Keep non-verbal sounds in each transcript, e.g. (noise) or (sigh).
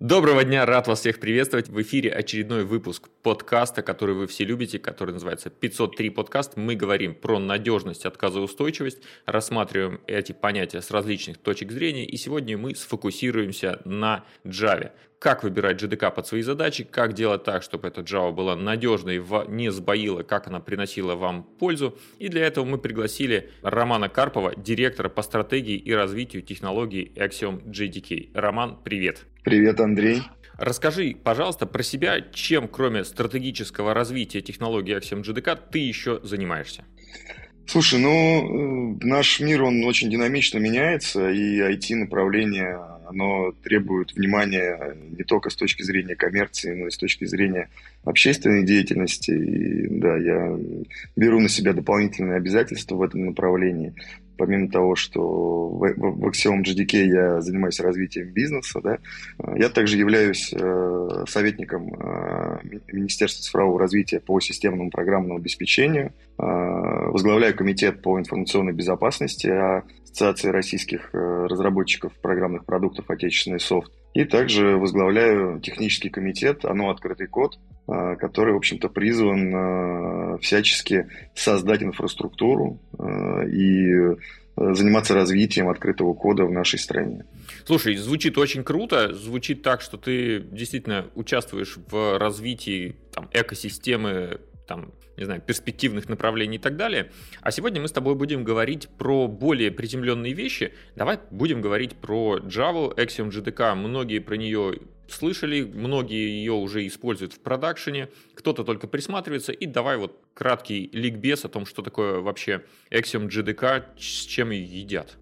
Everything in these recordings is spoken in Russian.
Доброго дня, рад вас всех приветствовать. В эфире очередной выпуск подкаста, который вы все любите, который называется 503 подкаст. Мы говорим про надежность, отказоустойчивость, рассматриваем эти понятия с различных точек зрения, и сегодня мы сфокусируемся на Java. Как выбирать JDK под свои задачи, как делать так, чтобы эта Java была надежной, не сбоила, как она приносила вам пользу. И для этого мы пригласили Романа Карпова, директора по стратегии и развитию технологий Axiom JDK. Роман, привет! Привет, Андрей. Расскажи, пожалуйста, про себя, чем кроме стратегического развития технологий Axiom JDK ты еще занимаешься? Слушай, ну, э, наш мир, он очень динамично меняется, и IT-направление, оно требует внимания не только с точки зрения коммерции, но и с точки зрения общественной деятельности. И, да, я беру на себя дополнительные обязательства в этом направлении помимо того, что в, в, в Axiom GDK я занимаюсь развитием бизнеса, да, я также являюсь э, советником э, Министерства цифрового развития по системному программному обеспечению, э, возглавляю комитет по информационной безопасности Ассоциации российских э, разработчиков программных продуктов «Отечественный софт», и также возглавляю технический комитет «Оно открытый код», э, который, в общем-то, призван э, всячески создать инфраструктуру и заниматься развитием открытого кода в нашей стране. Слушай, звучит очень круто, звучит так, что ты действительно участвуешь в развитии там, экосистемы там, не знаю, перспективных направлений и так далее. А сегодня мы с тобой будем говорить про более приземленные вещи. Давай будем говорить про Java, Axiom JDK. Многие про нее слышали, многие ее уже используют в продакшене, кто-то только присматривается. И давай вот краткий ликбез о том, что такое вообще Axiom JDK, с чем едят.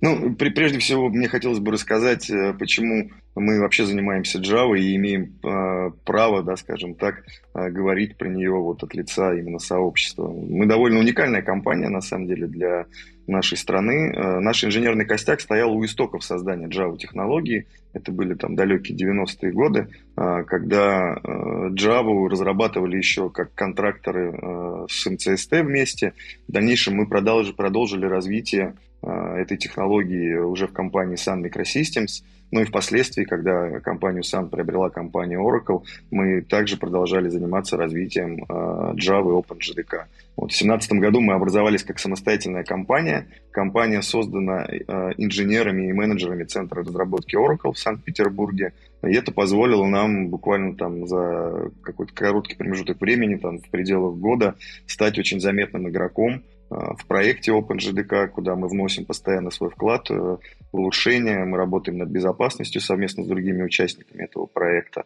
Ну, прежде всего, мне хотелось бы рассказать, э, почему мы вообще занимаемся Java и имеем э, право, да, скажем так, э, говорить про нее вот от лица именно сообщества. Мы довольно уникальная компания, на самом деле, для нашей страны. Э, наш инженерный костяк стоял у истоков создания Java технологии. Это были там далекие 90-е годы, э, когда э, Java разрабатывали еще как контракторы э, с МЦСТ вместе. В дальнейшем мы продолжили, продолжили развитие э, этой технологии уже в компании Sun Microsystems. Ну и впоследствии, когда компанию Sun приобрела компания Oracle, мы также продолжали заниматься развитием э, Java и OpenJDK. Вот в 2017 году мы образовались как самостоятельная компания. Компания создана э, инженерами и менеджерами Центра разработки Oracle в Санкт-Петербурге. И это позволило нам буквально там за какой-то короткий промежуток времени, там в пределах года, стать очень заметным игроком в проекте OpenJDK, куда мы вносим постоянно свой вклад э, в улучшение. Мы работаем над безопасностью совместно с другими участниками этого проекта.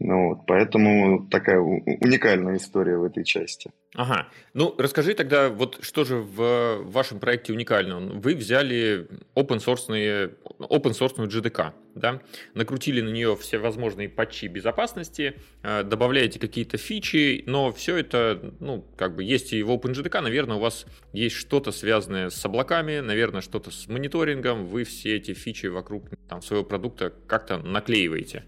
Ну, вот, поэтому такая уникальная история в этой части. Ага. Ну, расскажи тогда, вот что же в вашем проекте уникально? Вы взяли open source, open source GDK, да? накрутили на нее все возможные патчи безопасности, э, добавляете какие-то фичи, но все это, ну, как бы есть и в OpenJDK, наверное, у вас есть что-то связанное с облаками, наверное, что-то с мониторингом, вы все эти фичи вокруг там, своего продукта как-то наклеиваете.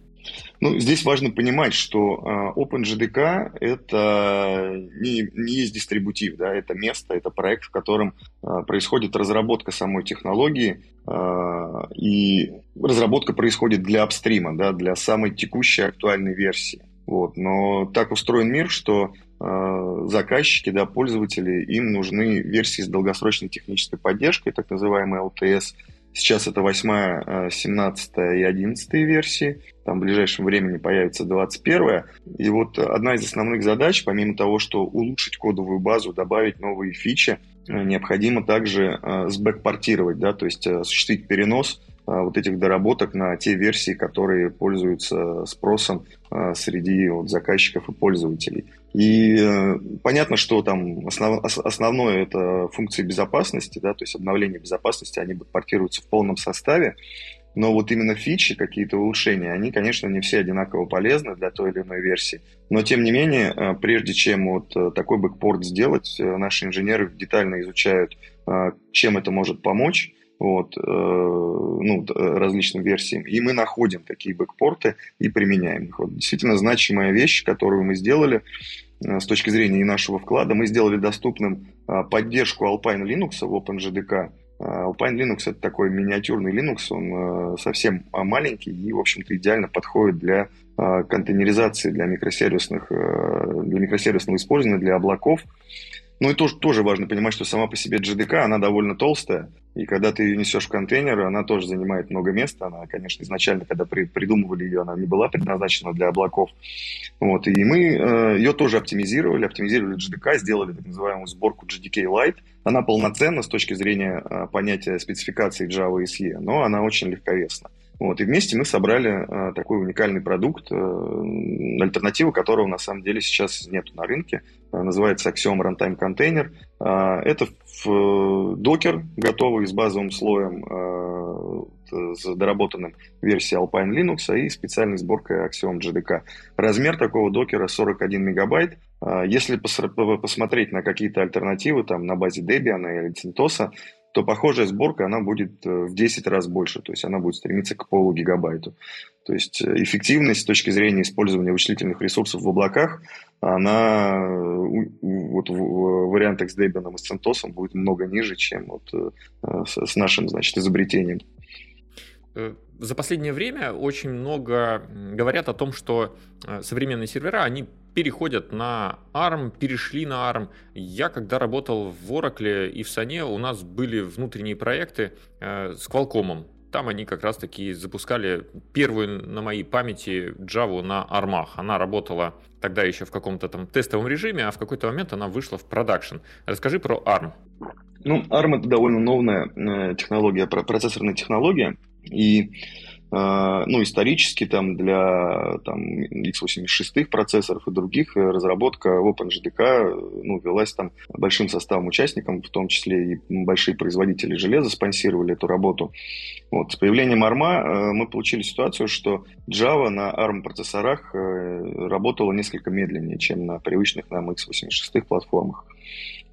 Ну, здесь важно понимать, что э, OpenJDK это не, не есть дистрибутив, да, это место, это проект, в котором э, происходит разработка самой технологии, э, и разработка происходит для апстрима, да, для самой текущей актуальной версии. Вот. Но так устроен мир, что заказчики, да, пользователи, им нужны версии с долгосрочной технической поддержкой, так называемые LTS, Сейчас это 8, 17 и 11 версии. Там в ближайшем времени появится 21. И вот одна из основных задач, помимо того, что улучшить кодовую базу, добавить новые фичи, э, необходимо также э, сбэкпортировать, да, то есть э, осуществить перенос вот этих доработок на те версии, которые пользуются спросом среди вот заказчиков и пользователей. И э, понятно, что там основ, основное это функции безопасности, да, то есть обновление безопасности, они портируются в полном составе, но вот именно фичи, какие-то улучшения, они, конечно, не все одинаково полезны для той или иной версии. Но, тем не менее, э, прежде чем вот э, такой бэкпорт сделать, наши инженеры детально изучают, чем это может помочь, вот, э, ну, различным версиям. И мы находим такие бэкпорты и применяем их. Вот, действительно значимая вещь, которую мы сделали, Э, с точки зрения и нашего вклада. Мы сделали доступным э, поддержку Alpine Linux в OpenJDK. Alpine Linux это такой миниатюрный Linux, он совсем маленький и, в общем-то, идеально подходит для контейнеризации, для микросервисных, для микросервисного использования, для облаков. Ну и тоже, тоже важно понимать, что сама по себе GDK, она довольно толстая, и когда ты ее несешь в контейнер, она тоже занимает много места. Она, конечно, изначально, когда при, придумывали ее, она не была предназначена для облаков. Вот, и мы э, ее тоже оптимизировали, оптимизировали GDK, сделали так называемую сборку GDK Lite. Она полноценна с точки зрения э, понятия спецификации Java SE, но она очень легковесна. Вот, и вместе мы собрали э, такой уникальный продукт, э, альтернативы которого на самом деле сейчас нет на рынке. Э, называется Axiom Runtime Container. Э, это в докер, готовый с базовым слоем, э, с доработанным версией Alpine Linux и специальной сборкой Axiom JDK. Размер такого докера 41 мегабайт. Если посмотреть на какие-то альтернативы там, на базе Debian или CentOS, то похожая сборка, она будет в 10 раз больше, то есть она будет стремиться к полу гигабайту. То есть эффективность с точки зрения использования вычислительных ресурсов в облаках она вот в вариантах с Debian и с CentOS будет много ниже, чем вот э, с нашим, значит, изобретением. Э, за последнее время очень много говорят о том, что э, современные сервера, они переходят на ARM, перешли на ARM. Я, когда работал в Oracle и в Sane, у нас были внутренние проекты с Qualcomm там они как раз-таки запускали первую на моей памяти Java на армах. Она работала тогда еще в каком-то там тестовом режиме, а в какой-то момент она вышла в продакшн. Расскажи про ARM. Ну, ARM это довольно новая э, технология, процессорная технология. И а, ну, исторически там для там, x86 процессоров и других э, разработка OpenJDK ну, велась там большим составом участников, в том числе и большие производители железа спонсировали эту работу. Вот. С появлением ARM э, мы получили ситуацию, что Java на ARM процессорах э, работала несколько медленнее, чем на привычных нам x86 платформах.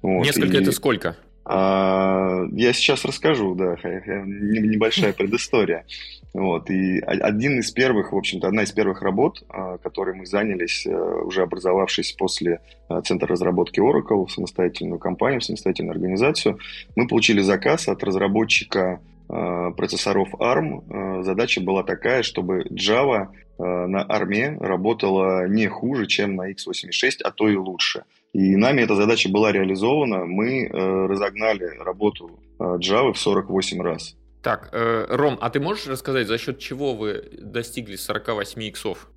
Вот. Несколько и... это сколько? А, я сейчас расскажу, да, небольшая (laughs) предыстория. Вот, и один из первых, в общем-то, одна из первых работ, а, которой мы занялись, э, уже образовавшись после э, Центра разработки Oracle, самостоятельную компанию, самостоятельную организацию, мы получили заказ от разработчика э, процессоров ARM. Задача была такая, чтобы Java на ARM работала не хуже, чем на x86, а то и лучше. И нами эта задача была реализована. Мы разогнали работу Java в 48 раз. Так, э, Ром, а ты можешь рассказать, за счет чего вы достигли 48 иксов?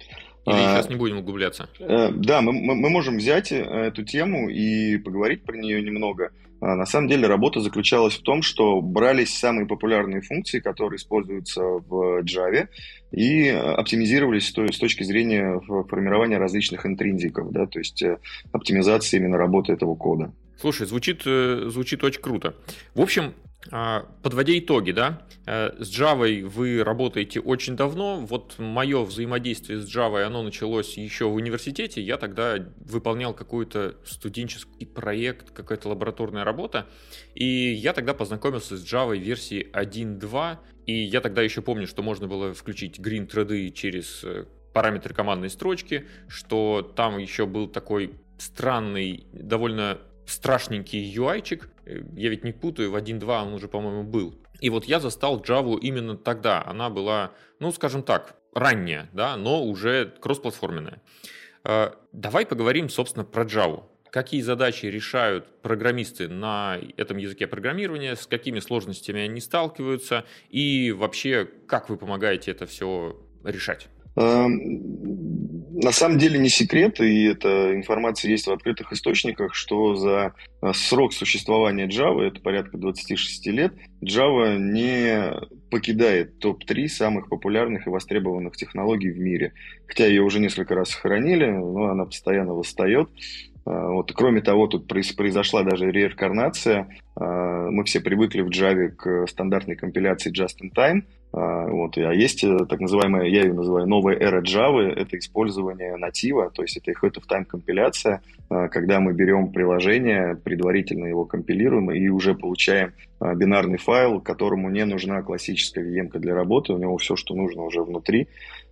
Или а, сейчас не будем углубляться? Э, да, мы, мы, мы можем взять э, эту тему и поговорить про нее немного. А, на самом деле работа заключалась в том, что брались самые популярные функции, которые используются в Java, и оптимизировались то, с точки зрения формирования различных интринзиков, да, то есть э, оптимизации именно работы этого кода. Слушай, звучит, э, звучит очень круто. В общем, подводя итоги, да, э, с Java вы работаете очень давно. Вот мое взаимодействие с Java, оно началось еще в университете. Я тогда выполнял какой-то студенческий проект, какая-то лабораторная работа. И я тогда познакомился с Java версии 1.2. И я тогда еще помню, что можно было включить green thread через э, параметры командной строчки, что там еще был такой странный, довольно страшненький UI-чик. Э, я ведь не путаю, в 1.2 он уже, по-моему, был. И вот я застал Java именно тогда. Она была, ну, скажем так, ранняя, да, но уже кроссплатформенная. Э, давай поговорим, собственно, про Java. Какие задачи решают программисты на этом языке программирования, с какими сложностями они сталкиваются и вообще, как вы помогаете это все решать? На самом деле не секрет, и эта информация есть в открытых источниках, что за э, срок существования Java, это порядка 26 лет, Java не покидает топ-3 самых популярных и востребованных технологий в мире. Хотя ее уже несколько раз сохранили, но она постоянно восстает. Э, вот, кроме того, тут произошла даже реинкарнация. Э, мы все привыкли в Java к стандартной компиляции Just in Time – а, вот. А есть э, так называемая, я ее называю, новая эра Java, это использование натива, то есть это это в тайм компиляция, а, когда мы берем приложение, предварительно его компилируем и уже получаем а, бинарный файл, которому не нужна классическая VM для работы, у него все, что нужно уже внутри.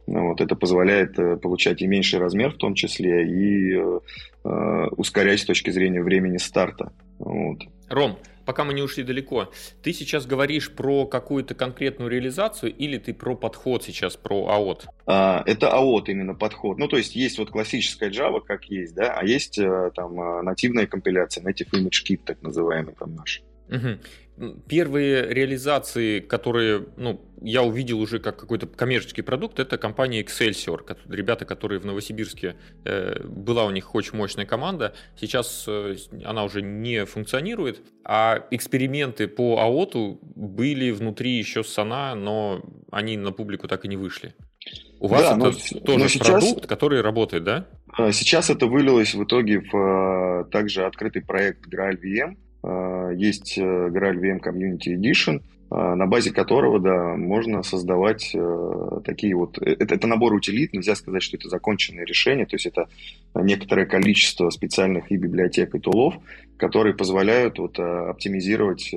Вот, это позволяет э, получать и меньший размер в том числе, и э, ускорять с точки зрения времени старта. Вот. Ром, пока мы не ушли далеко, ты сейчас говоришь про какую-то конкретную реализацию или ты про подход сейчас, про АОТ? А, это АОТ именно подход. Ну, то есть есть вот классическая Java, как есть, да, а есть э, там э, нативная компиляция, Native Image Kit, так называемый там наш. Угу первые реализации, которые ну, я увидел уже как какой-то коммерческий продукт, это компания Excelsior. Ребята, которые в Новосибирске, э, была у них очень мощная команда, сейчас э, она уже не функционирует, а эксперименты по АОТу были внутри еще Сана, но они на публику так и не вышли. У вас да, это но, тоже но сейчас, продукт, который работает, да? А, сейчас это вылилось в итоге в э, также открытый проект Graal VM, а, есть э, Graal VM Community Edition, а, на базе которого, да, можно создавать э, такие вот... Э, это, это набор утилит, нельзя сказать, что это законченное решение, то есть это некоторое количество специальных и библиотек, и тулов, которые позволяют вот оптимизировать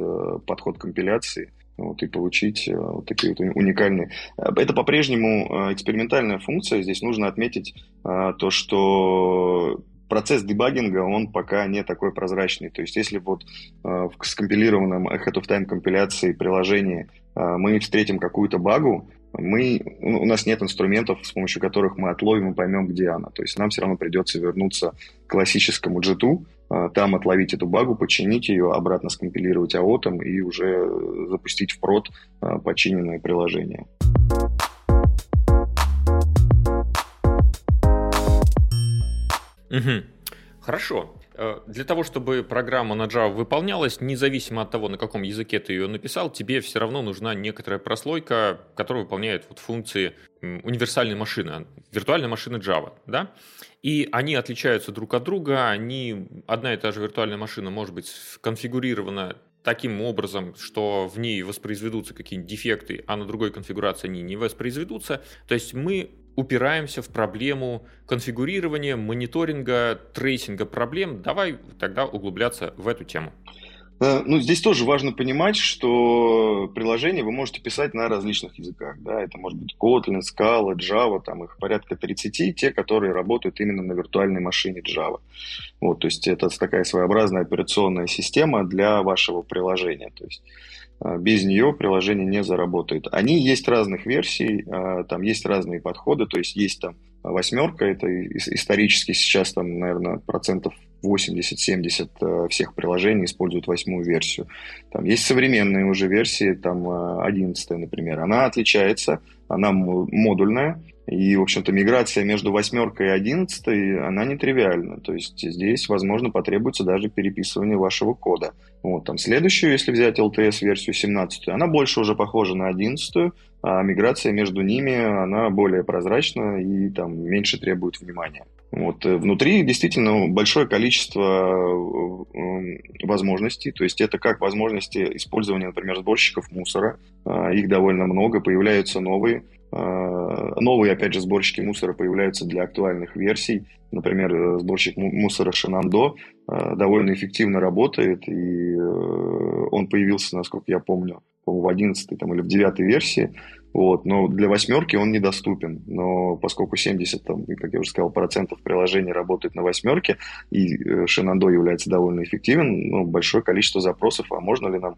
подход компиляции вот, и получить вот такие вот уникальные. Это по-прежнему экспериментальная функция. Здесь нужно отметить то, что процесс дебагинга, он пока не такой прозрачный. То есть, если вот э, в скомпилированном ahead of time компиляции приложении э, мы встретим какую-то багу, мы, у нас нет инструментов, с помощью которых мы отловим и поймем, где она. То есть нам все равно придется вернуться к классическому джету, э, там отловить эту багу, починить ее, обратно скомпилировать аотом и уже запустить в прод починенное приложение. Угу. Хорошо. Э, для того, чтобы программа на Java выполнялась, независимо от того, на каком языке ты ее написал, тебе все равно нужна некоторая прослойка, которая выполняет вот функции универсальной машины, виртуальной машины Java. Да? И они отличаются друг от друга, они, одна и та же виртуальная машина может быть конфигурирована таким образом, что в ней воспроизведутся какие-нибудь дефекты, а на другой конфигурации они не воспроизведутся. То есть мы упираемся в проблему конфигурирования, мониторинга, трейсинга проблем. Давай тогда углубляться в эту тему. Э, ну, здесь тоже важно понимать, что приложение вы можете писать на различных языках. Да? Это может быть Kotlin, Scala, Java, там их порядка 30, те, которые работают именно на виртуальной машине Java. Вот, то есть это такая своеобразная операционная система для вашего приложения. То есть без нее приложение не заработает. Они есть разных версий, а, там есть разные подходы, то есть есть там восьмерка, это исторически сейчас там, наверное, процентов 80-70 а, всех приложений используют восьмую версию. Там есть современные уже версии, там 11, например. Она отличается, она модульная, и, в общем-то, миграция между восьмеркой и одиннадцатой, она нетривиальна. То есть здесь, возможно, потребуется даже переписывание вашего кода. Вот, там следующую, если взять LTS-версию 17, она больше уже похожа на 11, а миграция между ними, она более прозрачна и там меньше требует внимания. Вот. Э, внутри действительно большое количество э, возможностей, то есть это как возможности использования, например, сборщиков мусора, а, их довольно много, появляются новые, Новые, опять же, сборщики мусора появляются для актуальных версий. Например, э, сборщик мусора Shenando довольно эффективно работает, и он появился, насколько я помню, в 11 там, или в 9 версии. Вот, но для восьмерки он недоступен. Но поскольку 70, там, как я уже сказал, процентов приложений работает на восьмерке, и э, является довольно эффективен, ну, большое количество запросов, а можно ли нам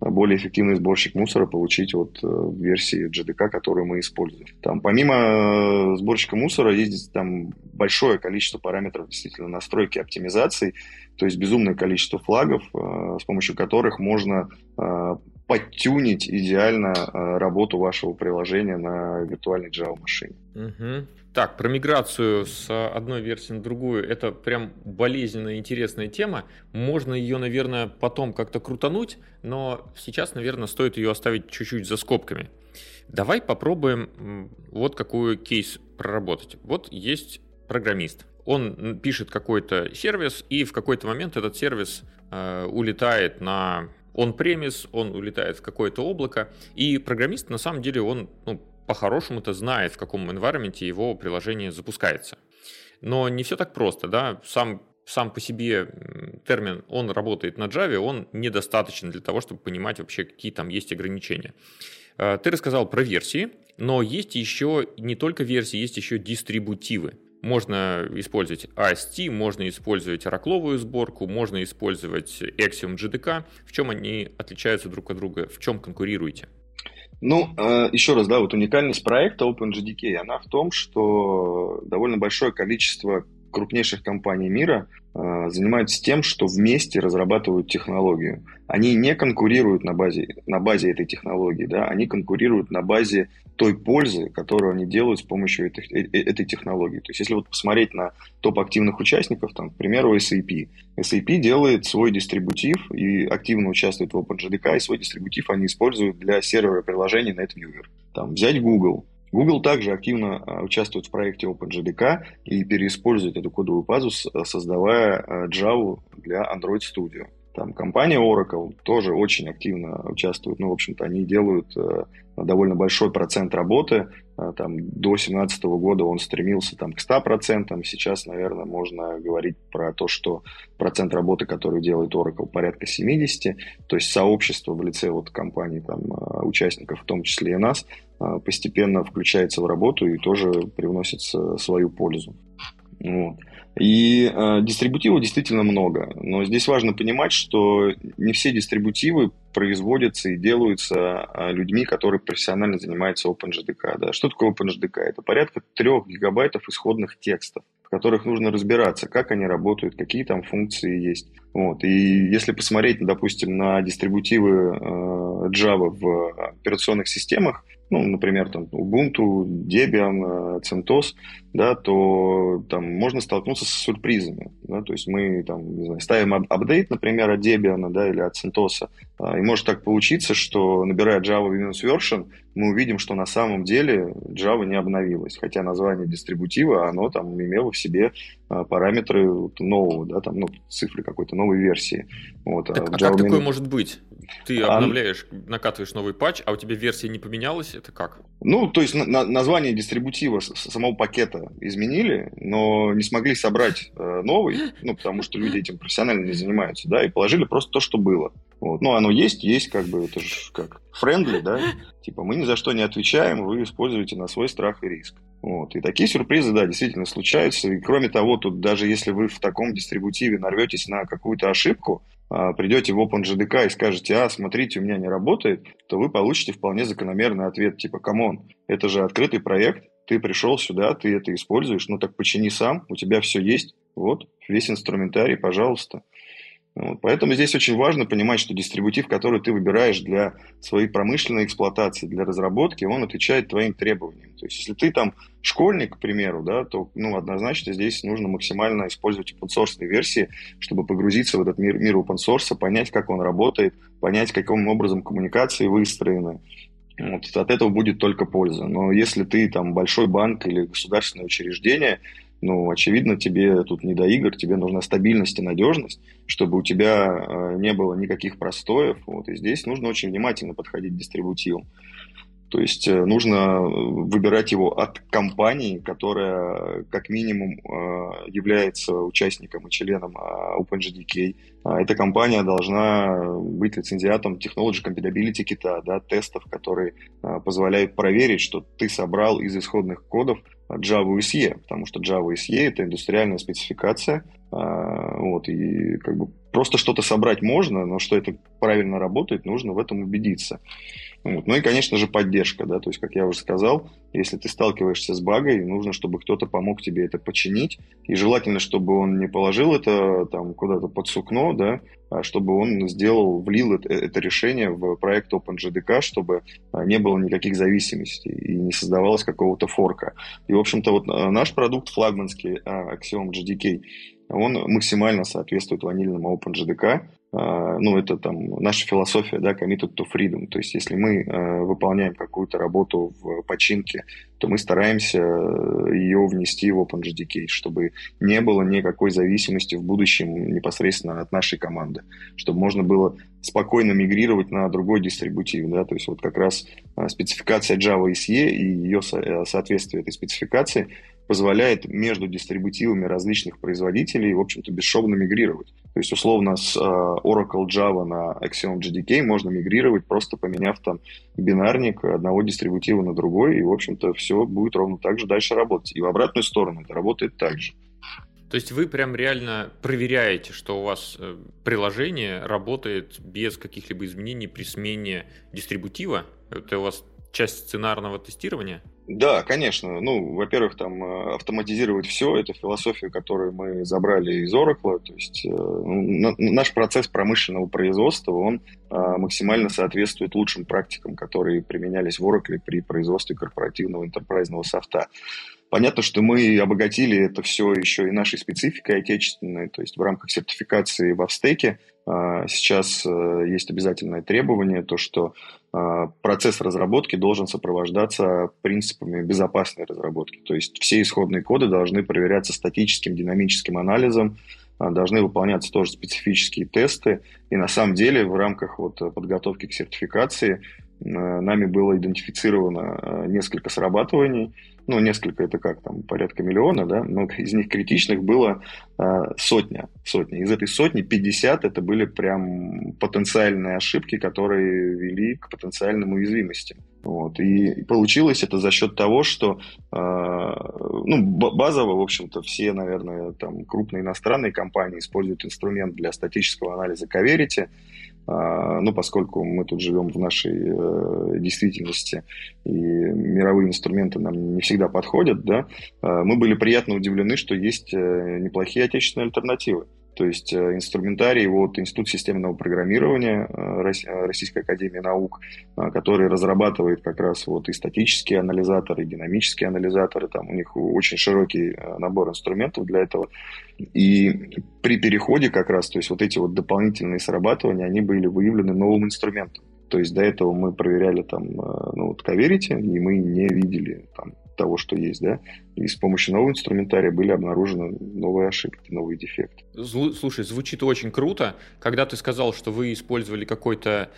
более эффективный сборщик мусора получить вот э, в версии GDK, которую мы используем. Там, помимо э, сборщика мусора есть там большое количество параметров действительно настройки оптимизации, то есть безумное количество флагов, с помощью которых можно подтюнить идеально э, работу вашего приложения на виртуальной Java машине. Угу. Так, про миграцию с одной версии на другую, это прям болезненная интересная тема. Можно ее, наверное, потом как-то крутануть, но сейчас, наверное, стоит ее оставить чуть-чуть за скобками. Давай попробуем вот какой кейс проработать. Вот есть программист. Он пишет какой-то сервис, и в какой-то момент этот сервис э, улетает на он премис, он улетает в какое-то облако, и программист на самом деле, он ну, по-хорошему-то знает, в каком environment его приложение запускается. Но не все так просто, да, сам сам по себе термин, он работает на Java, он недостаточен для того, чтобы понимать вообще, какие там есть ограничения. Э, ты рассказал про версии, но есть еще не только версии, есть еще дистрибутивы. Можно использовать AST, можно использовать оракловую сборку, можно использовать Axiom JDK. В чем они отличаются друг от друга? В чем конкурируете? Ну, э, еще раз, да, вот уникальность проекта OpenJDK, она в том, что довольно большое количество крупнейших компаний мира э, занимаются тем, что вместе разрабатывают технологию. Они не конкурируют на базе, на базе этой технологии, да, они конкурируют на базе той пользы, которую они делают с помощью этой, э, э, этой технологии. То есть, если вот посмотреть на топ активных участников, там, к примеру, SAP. SAP делает свой дистрибутив и активно участвует в OpenJDK, и свой дистрибутив они используют для сервера приложений NetViewer. Там, взять Google. Google также активно а, участвует в проекте OpenJDK и переиспользует эту кодовую базу, создавая а, Java для Android Studio. Там компания Oracle тоже очень активно участвует. Ну, в общем-то, они делают э, довольно большой процент работы. Э, там, до 2017 года он стремился там, к 100%. Сейчас, наверное, можно говорить про то, что процент работы, который делает Oracle, порядка 70%. То есть сообщество в лице вот компаний, там, участников, в том числе и нас, постепенно включается в работу и тоже привносит свою пользу. Вот. И э, дистрибутивов действительно много, но здесь важно понимать, что не все дистрибутивы производятся и делаются э, людьми, которые профессионально занимаются OpenJDK. Да. Что такое OpenJDK? Это порядка трех гигабайтов исходных текстов, в которых нужно разбираться, как они работают, какие там функции есть. Вот. И если посмотреть, допустим, на дистрибутивы э, Java в операционных системах, ну, например, там Ubuntu, Debian, э, CentOS, да, то там можно столкнуться с сюрпризами. Да, то есть мы там, не знаю, ставим апдейт, например, от Debian да, или от CentOS, а, и может так получиться, что набирая Java minus version, мы увидим, что на самом деле Java не обновилась, хотя название дистрибутива, оно там имело в себе а, параметры нового, да, там, ну, цифры какой-то новой версии. Вот, а так, а, а как такое может быть? Ты обновляешь, а... накатываешь новый патч, а у тебя версия не поменялась? Это как? Ну, то есть на, название дистрибутива самого пакета изменили, но не смогли собрать э, новый, ну, потому что люди этим профессионально не занимаются, да, и положили просто то, что было. Вот. Ну, оно есть, есть, как бы, это же как friendly, да, типа мы ни за что не отвечаем, вы используете на свой страх и риск. Вот. И такие сюрпризы, да, действительно случаются. И кроме того, тут даже если вы в таком дистрибутиве нарветесь на какую-то ошибку, а, придете в OpenJDK и скажете, а, смотрите, у меня не работает, то вы получите вполне закономерный ответ, типа, come on, это же открытый проект, ты пришел сюда, ты это используешь, ну так почини сам, у тебя все есть, вот, весь инструментарий, пожалуйста. Вот. Поэтому здесь очень важно понимать, что дистрибутив, который ты выбираешь для своей промышленной эксплуатации, для разработки, он отвечает твоим требованиям. То есть, если ты там школьник, к примеру, да, то ну, однозначно здесь нужно максимально использовать open версии, чтобы погрузиться в этот мир, мир open source, понять, как он работает, понять, каким образом коммуникации выстроены. Вот, от этого будет только польза. Но если ты там большой банк или государственное учреждение, ну, очевидно, тебе тут не до игр, тебе нужна стабильность и надежность, чтобы у тебя э, не было никаких простоев. Вот, и здесь нужно очень внимательно подходить к дистрибутивам. То есть э, нужно э, выбирать его от компании, которая как минимум является участником и членом OpenJDK. А эта компания должна быть лицензиатом Technology Compatibility Kit, да, тестов, которые позволяют проверить, что ты собрал из исходных кодов Java SE, потому что Java SE это индустриальная спецификация, а, вот, и как бы просто что-то собрать можно, но что это правильно работает, нужно в этом убедиться. Вот. Ну и, конечно же, поддержка, да, то есть, как я уже сказал, если ты сталкиваешься с багой, нужно, чтобы кто-то помог тебе это починить, и желательно, чтобы он не положил это там куда-то под сукно, да, а чтобы он сделал, влил это, это решение в проект OpenJDK, чтобы а, не было никаких зависимостей и не создавалось какого-то форка. И, в общем-то, вот а, наш продукт флагманский Axiom JDK, он максимально соответствует ванильному OpenJDK, а, ну, это там наша философия, да, committed to freedom. То есть, если мы э, выполняем какую-то работу в починке, то мы стараемся э, ее внести в OpenJDK, чтобы не было никакой зависимости в будущем непосредственно от нашей команды, чтобы можно было спокойно мигрировать на другой дистрибутив, да, то есть вот как раз спецификация Java SE и ее соответствие этой спецификации позволяет между дистрибутивами различных производителей, в общем-то, бесшовно мигрировать. То есть, условно, с Oracle Java на Axiom JDK можно мигрировать, просто поменяв там бинарник одного дистрибутива на другой, и, в общем-то, все будет ровно так же дальше работать. И в обратную сторону это работает так же. То есть вы прям реально проверяете, что у вас э, приложение работает без каких-либо изменений при смене дистрибутива? Это у вас часть сценарного тестирования? Да, конечно. Ну, во-первых, там э, автоматизировать все, это философия, которую мы забрали из Oracle. То есть э, наш процесс промышленного производства, он э, максимально соответствует лучшим практикам, которые применялись в Oracle при производстве корпоративного интерпрайзного софта. Понятно, что мы обогатили это все еще и нашей спецификой отечественной, то есть в рамках сертификации в Австеке сейчас есть обязательное требование, то, что процесс разработки должен сопровождаться принципами безопасной разработки. То есть все исходные коды должны проверяться статическим, динамическим анализом, должны выполняться тоже специфические тесты. И на самом деле в рамках вот подготовки к сертификации нами было идентифицировано несколько срабатываний, ну, несколько это как там, порядка миллиона, да, но (laughs) из них критичных было э, сотня, сотня. Из этой сотни 50 это были прям потенциальные ошибки, которые вели к потенциальным уязвимостям. Вот. И получилось это за счет того, что э, ну, базово, в общем-то, все, наверное, там крупные иностранные компании используют инструмент для статического анализа Coverity, ну, поскольку мы тут живем в нашей э, действительности, и мировые инструменты нам не всегда подходят, да, а, мы были приятно удивлены, что есть э, неплохие отечественные альтернативы. То есть э, инструментарий вот Институт системного программирования э, Российской Академии Наук, э, который разрабатывает как раз вот и статические анализаторы, и динамические анализаторы, там у них очень широкий набор инструментов для этого. И при переходе как раз, то есть вот эти вот дополнительные срабатывания, они были выявлены новым инструментом. То есть до этого мы проверяли там, ну, вот Coverity, и мы не видели там того, что есть, да, и с помощью нового инструментария были обнаружены новые ошибки, новые дефекты. Слушай, звучит очень круто. Когда ты сказал, что вы использовали какой-то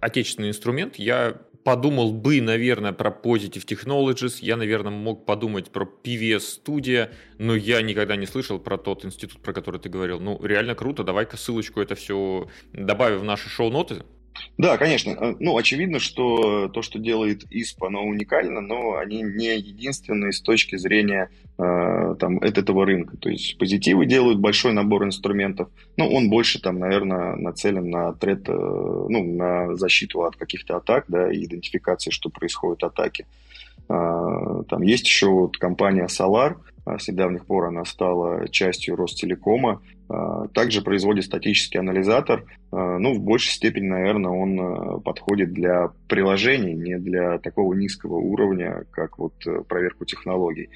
отечественный инструмент, я подумал бы, наверное, про Positive Technologies, я, наверное, мог подумать про PVS Studio, но я никогда не слышал про тот институт, про который ты говорил. Ну, реально круто, давай-ка ссылочку это все добавим в наши шоу-ноты. Да, конечно. Э, ну, очевидно, что то, что делает ИСП, оно уникально, но они не единственные с точки зрения э, там, этого рынка. То есть позитивы делают большой набор инструментов, но он больше, там, наверное, нацелен на трет, э, ну, на защиту от каких-то атак, да, и идентификации, что происходят атаки. Э, там есть еще вот компания Solar, с недавних пор она стала частью Ростелекома, а, также производит статический анализатор. А, ну, в большей степени, наверное, он а, подходит для приложений, не для такого низкого уровня, как вот э, проверку технологий.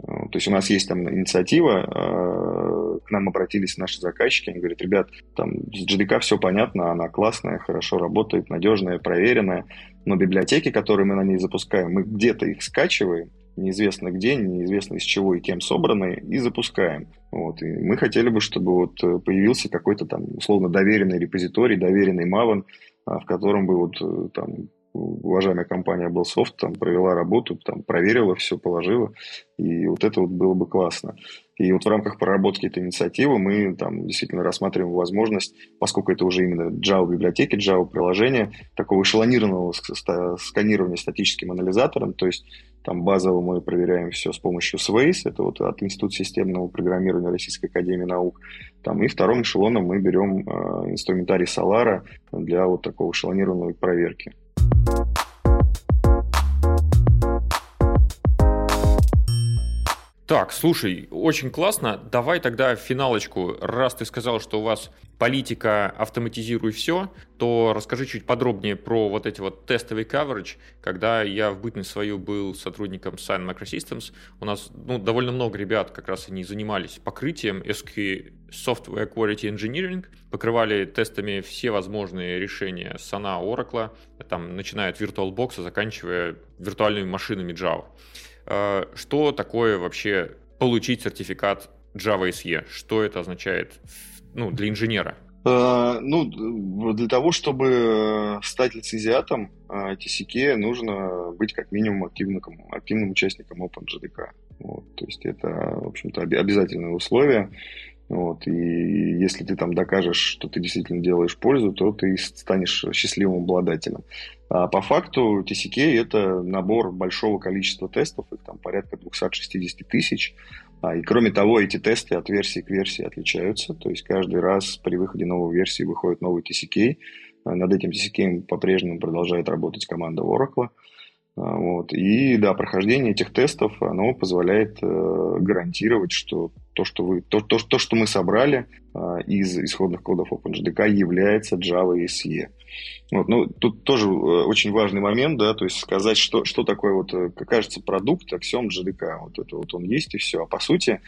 То есть у нас есть там инициатива, к нам обратились наши заказчики, они говорят, ребят, там с GDK все понятно, она классная, хорошо работает, надежная, проверенная, но библиотеки, которые мы на ней запускаем, мы где-то их скачиваем, неизвестно где, неизвестно из чего и кем собраны, и запускаем. Вот. И мы хотели бы, чтобы вот э, появился какой-то там условно доверенный репозиторий, доверенный Maven, а, в котором бы вот э, там уважаемая компания Bellsoft там провела работу, там проверила все, положила, и вот это вот было бы классно. И вот в рамках проработки этой инициативы мы там действительно рассматриваем возможность, поскольку это уже именно Java библиотеки, Java приложения, такого эшелонированного сканирования статическим анализатором, то есть там базово мы проверяем все с помощью Sways, это вот от Института системного программирования Российской Академии Наук. Там, и вторым эшелоном мы берем э, инструментарий Solara для вот такого эшелонированной проверки. Так, слушай, очень классно. Давай тогда финалочку. Раз ты сказал, что у вас политика автоматизируй все, то расскажи чуть подробнее про вот эти вот тестовый coverage. Когда я в бытность свою был сотрудником Sign Microsystems, у нас ну, довольно много ребят как раз они занимались покрытием SQ Software Quality Engineering, покрывали тестами все возможные решения SANA, Oracle, там, начиная от VirtualBox, заканчивая виртуальными машинами Java. Э, что такое вообще получить сертификат Java SE? Что это означает ну, для инженера? Э, ну, для того, чтобы стать лицензиатом TCK, нужно быть как минимум активным, активным участником OpenJDK. Вот, то есть это, в общем-то, обязательное условие. Вот, и если ты там докажешь, что ты действительно делаешь пользу, то ты станешь счастливым обладателем. А по факту TCK это набор большого количества тестов, их там порядка 260 тысяч. А, и кроме того, эти тесты от версии к версии отличаются. То есть каждый раз при выходе новой версии выходит новый TCK. А, над этим TCK по-прежнему продолжает работать команда Oracle. А, вот. И да, прохождение этих тестов, оно позволяет э, гарантировать, что то, что, вы, то, то, то, что мы собрали э, из исходных кодов OpenJDK, является Java SE. Вот. Ну, тут тоже э, очень важный момент, да, то есть сказать, что, что такое, вот, э, как кажется, продукт Axiom JDK. Вот это вот он есть и все. А по сути,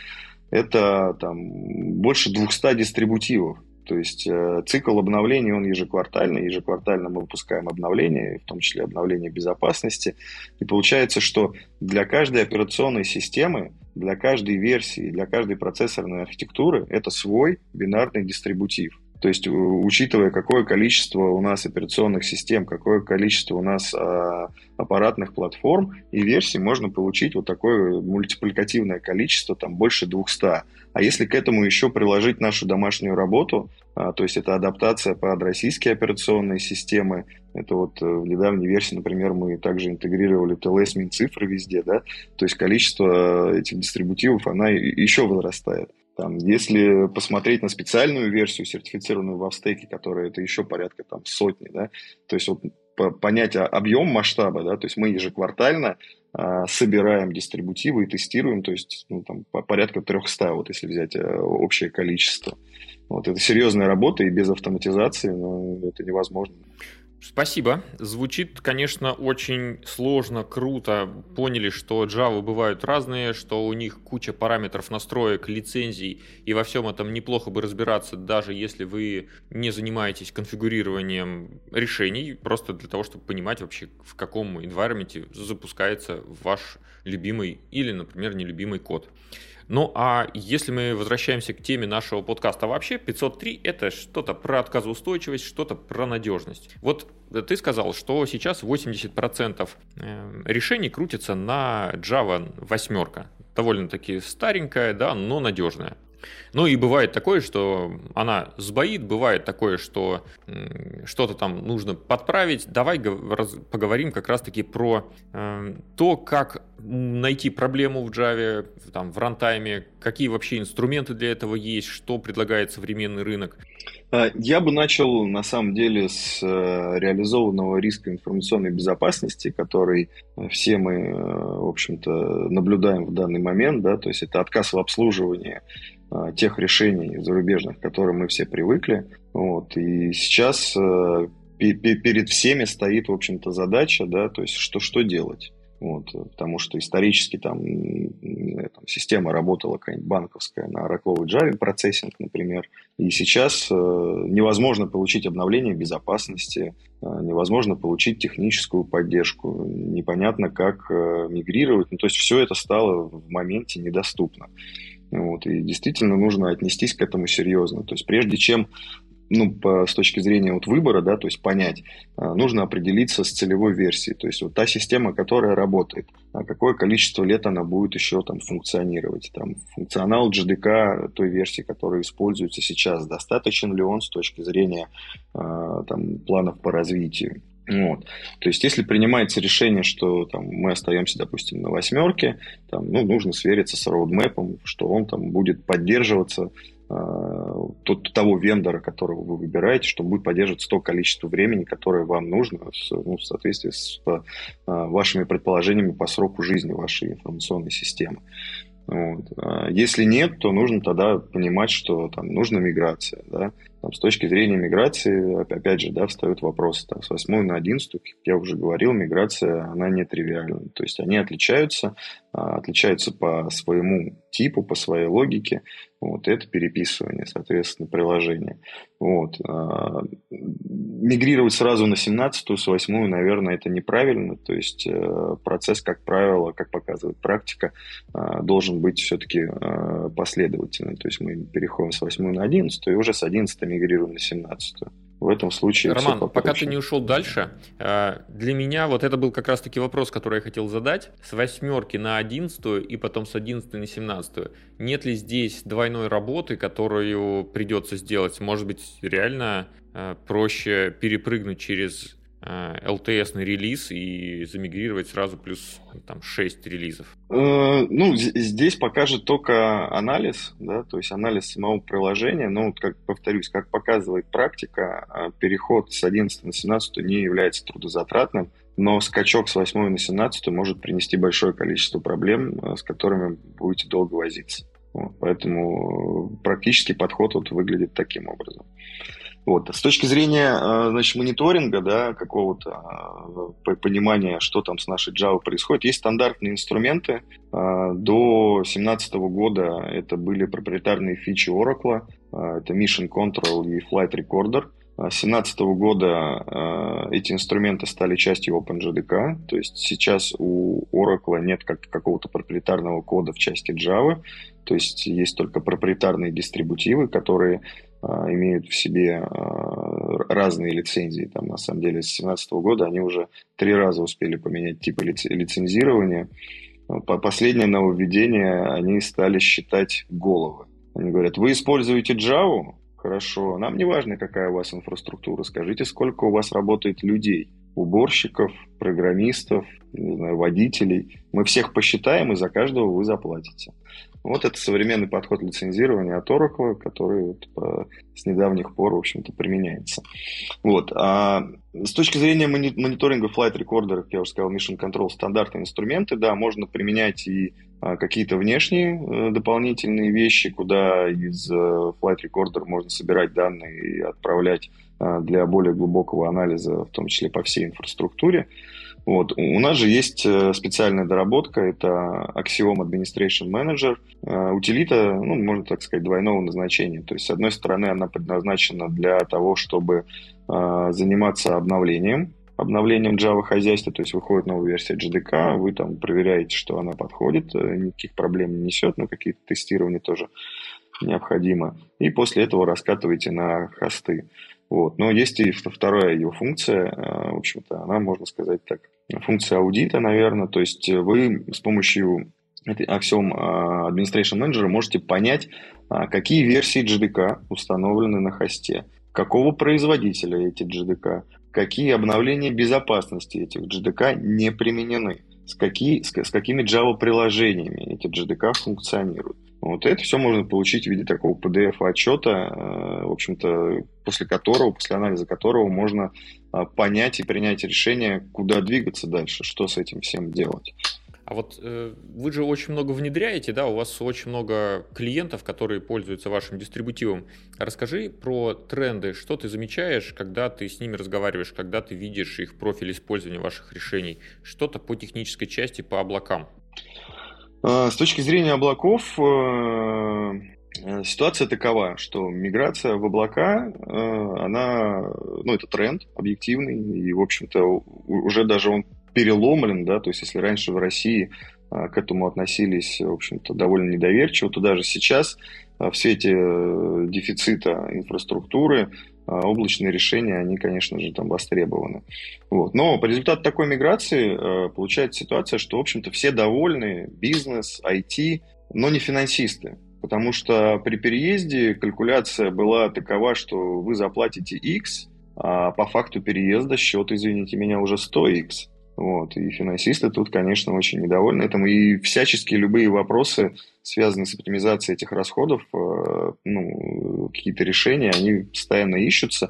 это там больше 200 дистрибутивов. То есть э, цикл обновлений, он ежеквартальный. Ежеквартально мы выпускаем обновления, в том числе обновления безопасности. И получается, что для каждой операционной системы, для каждой версии, для каждой процессорной архитектуры это свой бинарный дистрибутив. То есть, учитывая, какое количество у нас операционных систем, какое количество у нас а, аппаратных платформ и версий, можно получить вот такое мультипликативное количество, там больше 200. А если к этому еще приложить нашу домашнюю работу, а, то есть это адаптация под российские операционные системы, это вот э, в недавней версии, например, мы также интегрировали TLS Минцифры везде, да, то есть количество этих дистрибутивов, она еще возрастает. Там, если посмотреть на специальную версию, сертифицированную в Австеке, которая это еще порядка там, сотни, да, то есть вот понять объем масштаба, да, то есть мы ежеквартально а, собираем дистрибутивы и тестируем, то есть ну, там, порядка 300, вот если взять а, общее количество. Вот это серьезная работа, и без автоматизации ну, это невозможно. Спасибо. Звучит, конечно, очень сложно, круто. Поняли, что Java бывают разные, что у них куча параметров настроек, лицензий, и во всем этом неплохо бы разбираться, даже если вы не занимаетесь конфигурированием решений, просто для того, чтобы понимать вообще, в каком environment запускается ваш любимый или, например, нелюбимый код. Ну а если мы возвращаемся к теме нашего подкаста вообще, 503 это что-то про отказоустойчивость, что-то про надежность. Вот ты сказал, что сейчас 80% э, решений крутится на Java 8. Довольно-таки старенькая, да, но надежная. Ну и бывает такое, что она сбоит, бывает такое, что что-то там нужно подправить. Давай поговорим как раз-таки про э, то, как найти проблему в Java, там, в рантайме, какие вообще инструменты для этого есть, что предлагает современный рынок. А, я бы начал, на самом деле, с э, реализованного риска информационной безопасности, который все мы, э, в общем-то, наблюдаем в данный момент, да, то есть это отказ в обслуживании тех решений зарубежных, к которым мы все привыкли. Вот. И сейчас э, перед всеми стоит, в общем-то, задача, да, то есть что, что делать. Вот, потому что исторически там, там система работала какая-нибудь банковская на Oracle Java процессинг, например. И сейчас э, невозможно получить обновление безопасности, э, невозможно получить техническую поддержку, непонятно как э, мигрировать. Ну, то есть все это стало в моменте недоступно. Вот, и действительно нужно отнестись к этому серьезно. То есть прежде чем ну, по, с точки зрения вот выбора, да, то есть понять, а, нужно определиться с целевой версией. То есть вот та система, которая работает, а какое количество лет она будет еще там функционировать. Там, функционал GDK той версии, которая используется сейчас, достаточен ли он с точки зрения а, там, планов по развитию. Вот. То есть, если принимается решение, что там, мы остаемся, допустим, на восьмерке, там, ну, нужно свериться с роудмэпом, что он там будет поддерживаться э, тот, того вендора, которого вы выбираете, что будет поддерживаться то количество времени, которое вам нужно с, ну, в соответствии с э, вашими предположениями по сроку жизни вашей информационной системы. Вот. А если нет, то нужно тогда понимать, что там нужна миграция. Да? Там, с точки зрения миграции, опять же, да, встает вопрос там, с 8 на 11, как я уже говорил, миграция, она не тривиальна. То есть они отличаются, а, отличаются по своему типу, по своей логике. Вот, это переписывание, соответственно, приложения. Вот. А, мигрировать сразу на 17 с 8 наверное, это неправильно. То есть э, процесс, как правило, как показывает практика, а, должен быть все-таки последовательным. То есть мы переходим с 8 на 11, и уже с 11 мигрируем на 17 в этом случае... Роман, пока ты не ушел дальше, э, для меня вот это был как раз-таки вопрос, который я хотел задать. С восьмерки на одиннадцатую и потом с одиннадцатой на семнадцатую. Нет ли здесь двойной работы, которую придется сделать? Может быть, реально э, проще перепрыгнуть через LTS э, релиз и замигрировать сразу плюс там 6 релизов? Э, ну, здесь покажет только анализ, да, то есть анализ самого приложения. Ну, как повторюсь, как показывает практика, э, переход с 11 на 17 не является трудозатратным, но скачок с 8 на 17 может принести большое количество проблем, с которыми будете долго возиться. Вот, поэтому практический подход вот выглядит таким образом. Вот. С точки зрения э, значит, мониторинга, да, какого-то э, понимания, что там с нашей Java происходит, есть стандартные инструменты. Э, до 2017 года это были проприетарные фичи Oracle, это Mission Control и Flight Recorder. С 2017 года эти инструменты стали частью OpenJDK, то есть сейчас у Oracle нет как какого-то проприетарного кода в части Java, то есть есть только проприетарные дистрибутивы, которые имеют в себе а, разные лицензии. Там, на самом деле, с 2017 года они уже три раза успели поменять типы лицензирования. По последнее нововведение они стали считать головы. Они говорят, вы используете Java? Хорошо, нам не важно, какая у вас инфраструктура. Скажите, сколько у вас работает людей, уборщиков, программистов, не знаю, водителей. Мы всех посчитаем, и за каждого вы заплатите. Вот это современный подход лицензирования от Oracle, который вот по, с недавних пор, в общем-то, применяется. Вот. А с точки зрения мониторинга Flight Recorder, как я уже сказал, Mission Control стандартные инструменты, да, можно применять и а, какие-то внешние а, дополнительные вещи, куда из а, Flight Recorder можно собирать данные и отправлять для более глубокого анализа, в том числе по всей инфраструктуре. Вот. У нас же есть э, специальная доработка, это Axiom Administration Manager, э, утилита, ну, можно так сказать, двойного назначения. То есть, с одной стороны, она предназначена для того, чтобы э, заниматься обновлением, обновлением Java хозяйства, то есть выходит новая версия JDK, вы там проверяете, что она подходит, никаких проблем не несет, но какие-то тестирования тоже необходимо. И после этого раскатываете на хосты. Вот. Но есть и вторая ее функция, в общем-то, она, можно сказать так, функция аудита, наверное. То есть вы с помощью этой Axiom а, Administration Manager можете понять, а, какие версии JDK установлены на хосте, какого производителя эти JDK, какие обновления безопасности этих JDK не применены, с, какие, с, с какими Java-приложениями эти JDK функционируют. Вот это все можно получить в виде такого PDF-отчета, э, в общем-то, после которого, после анализа которого можно э, понять и принять решение, куда двигаться дальше, что с этим всем делать. А вот э, вы же очень много внедряете, да, у вас очень много клиентов, которые пользуются вашим дистрибутивом. Расскажи про тренды, что ты замечаешь, когда ты с ними разговариваешь, когда ты видишь их профиль использования ваших решений, что-то по технической части, по облакам. А, с точки зрения облаков, э, э, ситуация такова, что миграция в облака, э, она, ну, это тренд объективный, и, в общем-то, уже даже он переломлен, да, то есть если раньше в России к этому относились, в общем-то, довольно недоверчиво, то даже сейчас в свете дефицита инфраструктуры облачные решения, они, конечно же, там востребованы. Вот. Но по результату такой миграции э, получается ситуация, что, в общем-то, все довольны, бизнес, IT, но не финансисты. Потому что при переезде калькуляция была такова, что вы заплатите X, а по факту переезда счет, извините меня, уже 100X. Вот. И финансисты тут, конечно, очень недовольны этому. И всяческие любые вопросы, связанные с оптимизацией этих расходов, э, ну, какие-то решения, они постоянно ищутся.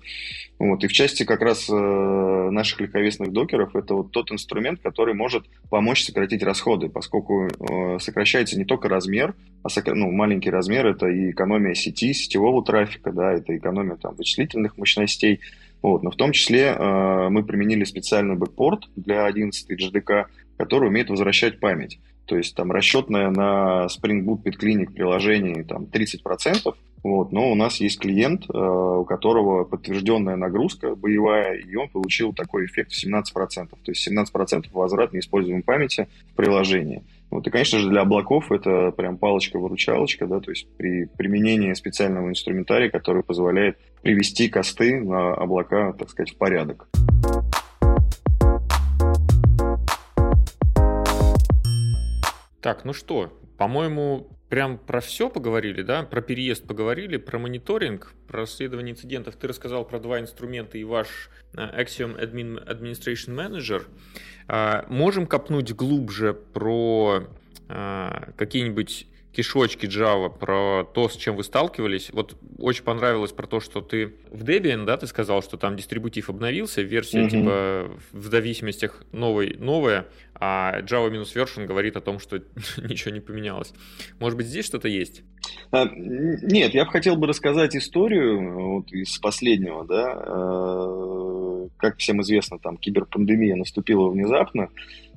Вот. И в части как раз э, наших легковесных докеров это вот тот инструмент, который может помочь сократить расходы, поскольку э, сокращается не только размер, а сокра... ну, маленький размер это и экономия сети, сетевого трафика, да, это экономия там, вычислительных мощностей, вот, но в том числе э, мы применили специальный бэкпорт для 11 JDK, который умеет возвращать память. То есть там расчетное на Spring Boot PitClinic приложении там 30%, Вот, но у нас есть клиент, э, у которого подтвержденная нагрузка боевая, и он получил такой эффект в 17%. То есть 17% возврат неиспользуемой памяти в приложении. Вот, и, конечно же, для облаков это прям палочка-выручалочка, да, то есть при применении специального инструментария, который позволяет привести косты на облака, так сказать, в порядок. Так, ну что, по-моему, прям про все поговорили, да? Про переезд поговорили, про мониторинг, про расследование инцидентов. Ты рассказал про два инструмента и ваш э, Axiom Admin, Administration Manager. А, можем копнуть глубже про а, какие-нибудь кишочки Java, про то, с чем вы сталкивались. Вот очень понравилось про то, что ты в Debian, да, ты сказал, что там дистрибутив обновился, версия mm-hmm. типа в зависимостях новой, новая, а Java-version говорит о том, что (laughs) ничего не поменялось. Может быть, здесь что-то есть? А, нет, я бы хотел бы рассказать историю вот, из последнего, да. А, как всем известно, там киберпандемия наступила внезапно,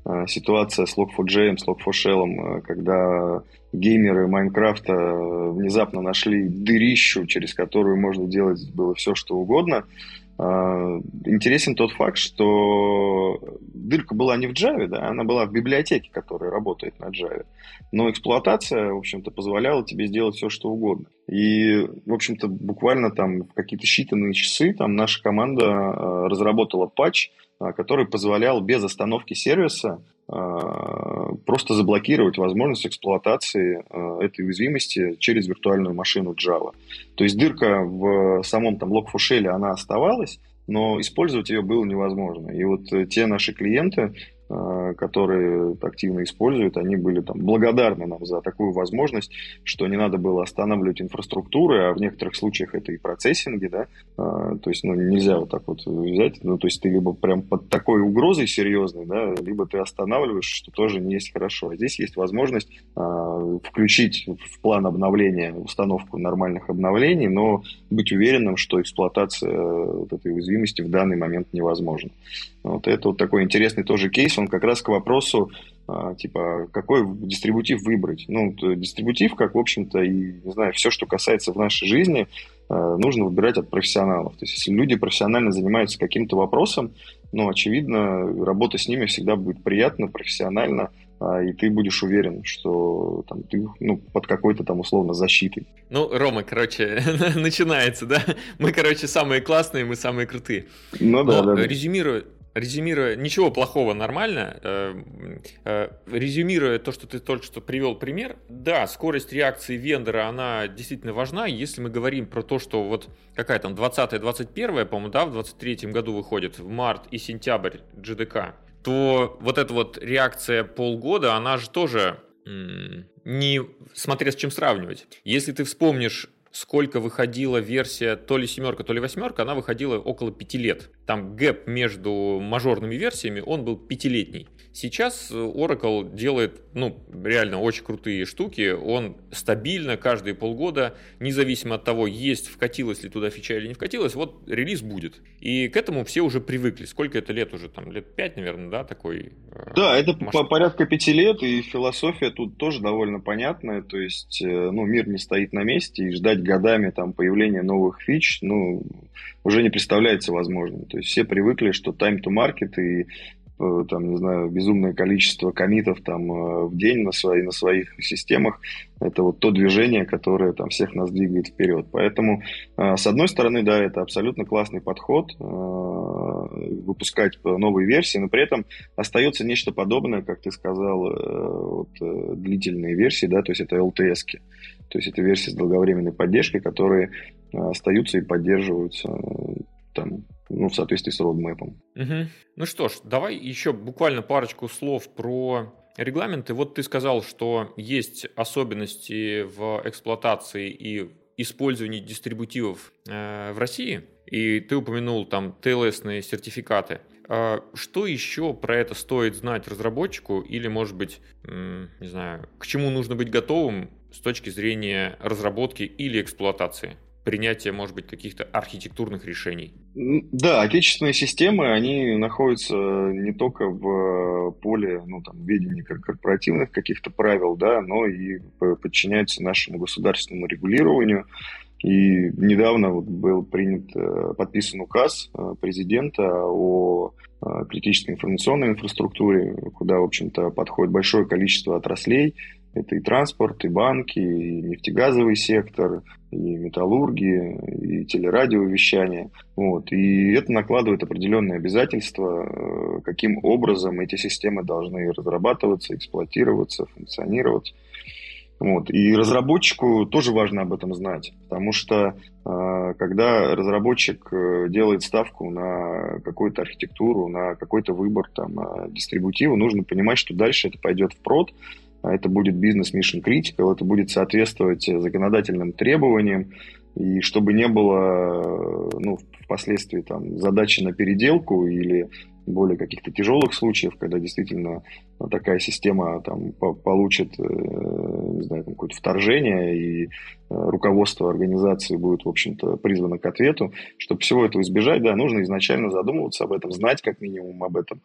а, ситуация с Log4j, с Log4Shell, когда геймеры Майнкрафта внезапно нашли дырищу, через которую можно делать было все, что угодно. А, интересен тот факт, что дырка была не в Java, да, она была в библиотеке, которая работает на Java. Но эксплуатация, в общем-то, позволяла тебе сделать все, что угодно. И, в общем-то, буквально там в какие-то считанные часы там наша команда а, разработала патч, а, который позволял без остановки сервиса просто заблокировать возможность эксплуатации а, этой уязвимости через виртуальную машину Java. То есть дырка в самом там Log4Shell она оставалась, но использовать ее было невозможно. И вот э, те наши клиенты, которые активно используют, они были там благодарны нам за такую возможность, что не надо было останавливать инфраструктуры, а в некоторых случаях это и процессинги, да, э, то есть, ну, нельзя вот так вот взять, ну, то есть ты либо прям под такой угрозой серьезной, да, либо ты останавливаешь, что тоже не есть хорошо. А здесь есть возможность э, включить в план обновления установку нормальных обновлений, но быть уверенным, что эксплуатация вот этой уязвимости в данный момент невозможна. Вот это вот такой интересный тоже кейс, он как раз к вопросу, а, типа, какой дистрибутив выбрать. Ну, дистрибутив, как, в общем-то, и, не знаю, все, что касается в нашей жизни, а, нужно выбирать от профессионалов. То есть, если люди профессионально занимаются каким-то вопросом, ну, очевидно, работа с ними всегда будет приятна, профессионально, а, и ты будешь уверен, что там, ты ну, под какой-то там условно защитой. Ну, Рома, короче, (laughs) начинается, да? Мы, короче, самые классные, мы самые крутые. Ну да, да. Резюмируя, резюмируя, ничего плохого, нормально, э, э, резюмируя то, что ты только что привел пример, да, скорость реакции вендора, она действительно важна, если мы говорим про то, что вот какая там 20-21, по-моему, да, в 23 году выходит, в март и сентябрь GDK, то вот эта вот реакция полгода, она же тоже не смотря с чем сравнивать. Если ты вспомнишь сколько выходила версия то ли семерка, то ли восьмерка, она выходила около пяти лет. Там гэп между мажорными версиями, он был пятилетний. Сейчас Oracle делает, ну, реально очень крутые штуки. Он стабильно каждые полгода, независимо от того, есть вкатилась ли туда фича или не вкатилась, вот релиз будет. И к этому все уже привыкли. Сколько это лет уже? Там лет пять, наверное, да, такой? Э, да, это по порядка пяти лет, и философия тут тоже довольно понятная. То есть, э, ну, мир не стоит на месте, и ждать годами там появления новых фич, ну, уже не представляется возможным. То есть все привыкли, что time to market и там, не знаю, безумное количество комитов там э, в день на, свои, на своих системах, это вот то движение, которое там всех нас двигает вперед. Поэтому, э, с одной стороны, да, это абсолютно классный подход, выпускать новые версии, но при этом остается нечто подобное, как ты сказал, вот, длительные версии, да, то есть это LTS. -ки. То есть это версии с долговременной поддержкой, которые остаются и поддерживаются там ну, в соответствии с родмэпом. Угу. Ну что ж, давай еще буквально парочку слов про регламенты. Вот ты сказал, что есть особенности в эксплуатации и использовании дистрибутивов э, в России, и ты упомянул там TLS-ные сертификаты. А что еще про это стоит знать разработчику или, может быть, не знаю, к чему нужно быть готовым с точки зрения разработки или эксплуатации? Принятия, может быть, каких-то архитектурных решений? Да, отечественные системы, они находятся не только в поле ну, там, ведения корпоративных каких-то правил, да, но и подчиняются нашему государственному регулированию. И недавно вот был принят, э, подписан указ э, президента о э, критической информационной инфраструктуре, куда, в общем-то, подходит большое количество отраслей. Это и транспорт, и банки, и нефтегазовый сектор, и металлурги, и телерадиовещание. Вот. И это накладывает определенные обязательства, каким образом эти системы должны разрабатываться, эксплуатироваться, функционировать. Вот. И разработчику тоже важно об этом знать, потому что э, когда разработчик э, делает ставку на какую-то архитектуру, на какой-то выбор там, э, дистрибутива, нужно понимать, что дальше это пойдет в прод, а это будет бизнес mission critical, это будет соответствовать законодательным требованиям, и чтобы не было ну, впоследствии там, задачи на переделку или более каких-то тяжелых случаев, когда действительно такая система там, получит э, не знаю, какое-то вторжение, и руководство организации будет, в общем-то, призвано к ответу. Чтобы всего этого избежать, да, нужно изначально задумываться об этом, знать как минимум об этом.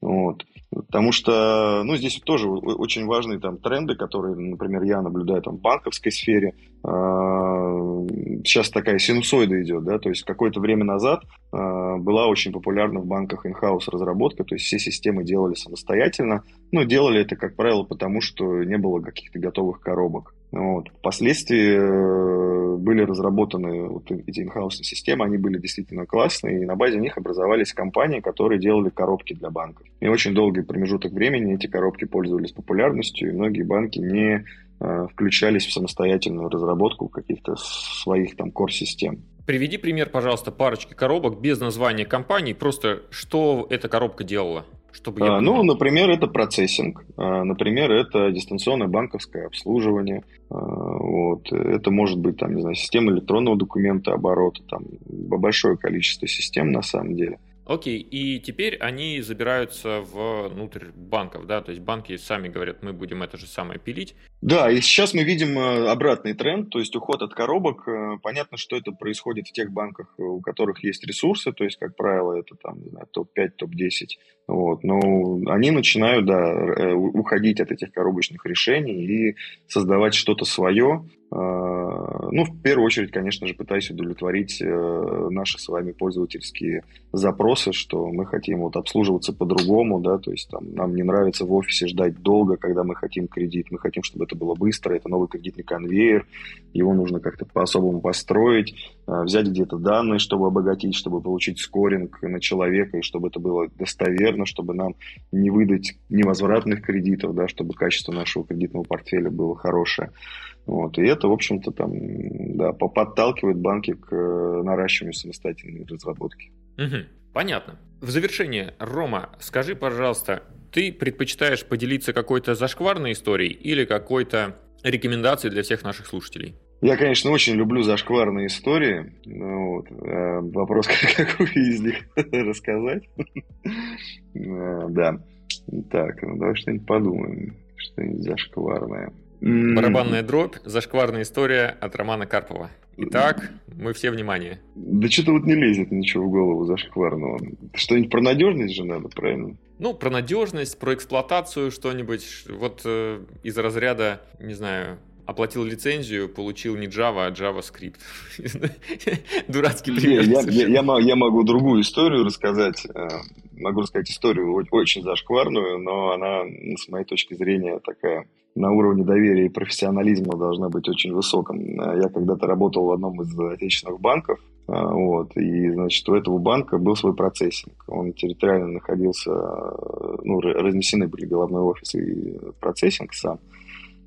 Вот. Потому что, ну, здесь тоже очень важные там тренды, которые, например, я наблюдаю там в банковской сфере. А, сейчас такая синусоида идет, да, то есть какое-то время назад а, была очень популярна в банках in-house разработка, то есть все системы делали самостоятельно, но делали это, как правило, потому что не было каких-то готовых коробок. Вот. Впоследствии э, были разработаны вот эти инхаусные системы, они были действительно классные, и на базе них образовались компании, которые делали коробки для банков. И очень долгий промежуток времени эти коробки пользовались популярностью, и многие банки не э, включались в самостоятельную разработку каких-то своих там core-систем. Приведи пример, пожалуйста, парочки коробок без названия компании, просто что эта коробка делала. Чтобы я а, ну, например, это процессинг, а, например, это дистанционное банковское обслуживание, а, вот. это может быть там, не знаю, система электронного документа оборота, там большое количество систем на самом деле. Окей, и теперь они забираются внутрь банков, да, то есть банки сами говорят, мы будем это же самое пилить. Да, и сейчас мы видим э, обратный тренд, то есть уход от коробок. Э, понятно, что это происходит в тех банках, у которых есть ресурсы, то есть, как правило, это там, не знаю, топ-5, топ-10. Вот, но они начинают, да, э, уходить от этих коробочных решений и создавать что-то свое, ну, в первую очередь, конечно же, пытаюсь удовлетворить э, наши с вами пользовательские запросы, что мы хотим вот обслуживаться по-другому, да, то есть там нам не нравится в офисе ждать долго, когда мы хотим кредит, мы хотим, чтобы это было быстро, это новый кредитный конвейер, его нужно как-то по-особому построить, а, взять где-то данные, чтобы обогатить, чтобы получить скоринг на человека, и чтобы это было достоверно, чтобы нам не выдать невозвратных кредитов, да, чтобы качество нашего кредитного портфеля было хорошее. Вот, и это, в общем-то, там, да, подталкивает банки к э, наращиванию самостоятельной разработки. Угу, понятно. В завершение, Рома, скажи, пожалуйста, ты предпочитаешь поделиться какой-то зашкварной историей или какой-то рекомендацией для всех наших слушателей? Я, конечно, очень люблю зашкварные истории. Ну, вот. А вопрос, (laughs) какую из них (laughs) рассказать. А, да. Так, ну давай что-нибудь подумаем. Что-нибудь зашкварное. Барабанная дробь, зашкварная история от Романа Карпова. Итак, мы все внимание. Да что-то вот не лезет ничего в голову зашкварного. Что-нибудь про надежность же надо, правильно? Ну, про надежность, про эксплуатацию что-нибудь. Вот э, из разряда, не знаю, оплатил лицензию, получил не Java, а JavaScript. (laughs) Дурацкий пример. Я, я, я, я могу другую историю рассказать. Э, могу рассказать историю очень зашкварную, но она, с моей точки зрения, такая на уровне доверия и профессионализма должна быть очень высоком. Я когда-то работал в одном из отечественных банков, э, вот, и, значит, у этого банка был свой процессинг. Он территориально находился, ну, разнесены были головной офис и процессинг сам.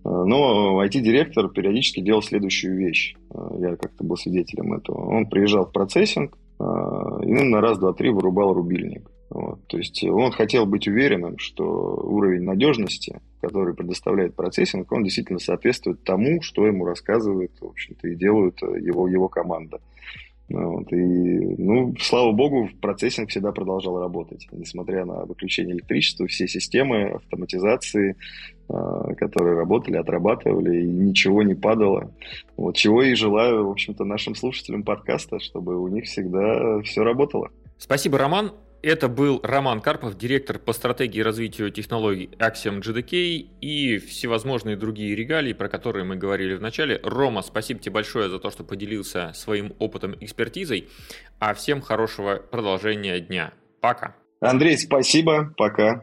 Но IT-директор периодически делал следующую вещь. Я как-то был свидетелем этого. Он приезжал в процессинг и на раз, два, три вырубал рубильник. Вот. То есть он хотел быть уверенным, что уровень надежности, который предоставляет процессинг, он действительно соответствует тому, что ему рассказывает, в общем-то, и делает его, его команда. Вот, и, ну, слава богу, процессинг всегда продолжал работать. Несмотря на выключение электричества, все системы автоматизации, э, которые работали, отрабатывали, и ничего не падало. Вот чего и желаю, в общем-то, нашим слушателям подкаста, чтобы у них всегда все работало. Спасибо, Роман. Это был Роман Карпов, директор по стратегии развития технологий Axiom GDK и всевозможные другие регалии, про которые мы говорили в начале. Рома, спасибо тебе большое за то, что поделился своим опытом экспертизой. А всем хорошего продолжения дня. Пока. Андрей, спасибо. Пока.